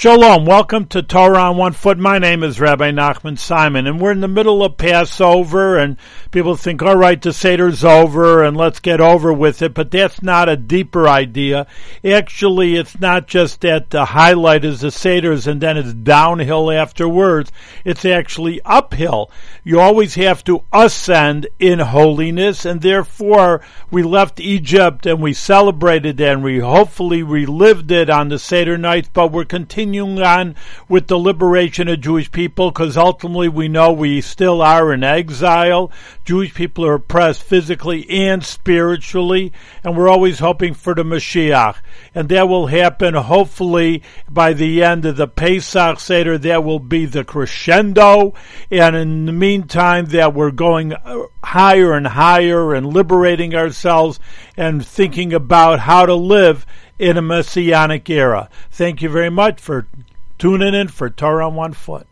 Shalom, welcome to Torah on One Foot. My name is Rabbi Nachman Simon, and we're in the middle of Passover, and people think, all right, the Seder's over, and let's get over with it, but that's not a deeper idea. Actually, it's not just that the highlight is the Seder's and then it's downhill afterwards. It's actually uphill. You always have to ascend in holiness, and therefore we left Egypt and we celebrated and we hopefully relived it on the Seder night, but we're continuing continuing on with the liberation of Jewish people because ultimately we know we still are in exile. Jewish people are oppressed physically and spiritually, and we're always hoping for the Mashiach. And that will happen hopefully by the end of the Pesach Seder. That will be the crescendo. And in the meantime, that we're going uh, higher and higher and liberating ourselves and thinking about how to live in a messianic era. Thank you very much for tuning in for Torah on One Foot.